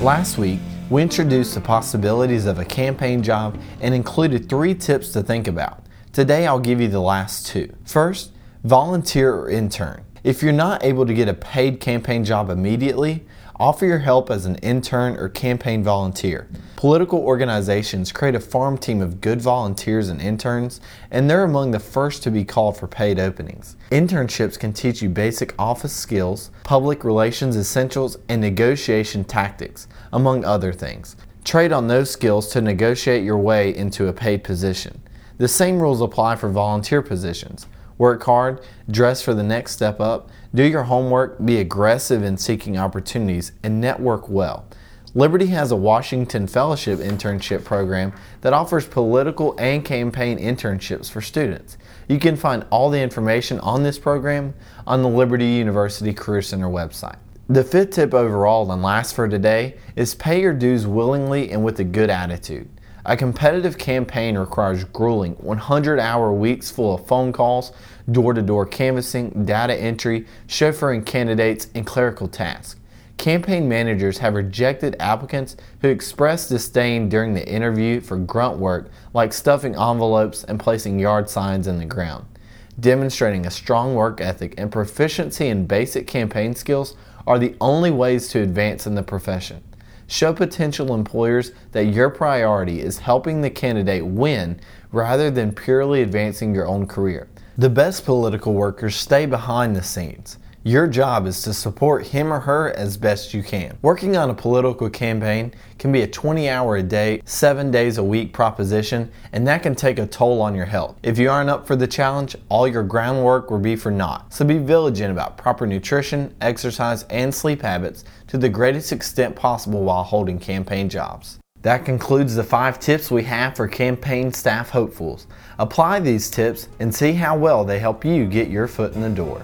Last week, we introduced the possibilities of a campaign job and included three tips to think about. Today, I'll give you the last two. First, volunteer or intern. If you're not able to get a paid campaign job immediately, offer your help as an intern or campaign volunteer. Political organizations create a farm team of good volunteers and interns, and they're among the first to be called for paid openings. Internships can teach you basic office skills, public relations essentials, and negotiation tactics, among other things. Trade on those skills to negotiate your way into a paid position. The same rules apply for volunteer positions. Work hard, dress for the next step up, do your homework, be aggressive in seeking opportunities, and network well. Liberty has a Washington Fellowship internship program that offers political and campaign internships for students. You can find all the information on this program on the Liberty University Career Center website. The fifth tip overall and last for today is pay your dues willingly and with a good attitude. A competitive campaign requires grueling 100 hour weeks full of phone calls, door to door canvassing, data entry, chauffeuring candidates, and clerical tasks. Campaign managers have rejected applicants who expressed disdain during the interview for grunt work like stuffing envelopes and placing yard signs in the ground. Demonstrating a strong work ethic and proficiency in basic campaign skills are the only ways to advance in the profession. Show potential employers that your priority is helping the candidate win rather than purely advancing your own career. The best political workers stay behind the scenes. Your job is to support him or her as best you can. Working on a political campaign can be a 20 hour a day, 7 days a week proposition, and that can take a toll on your health. If you aren't up for the challenge, all your groundwork will be for naught. So be vigilant about proper nutrition, exercise, and sleep habits to the greatest extent possible while holding campaign jobs. That concludes the five tips we have for campaign staff hopefuls. Apply these tips and see how well they help you get your foot in the door.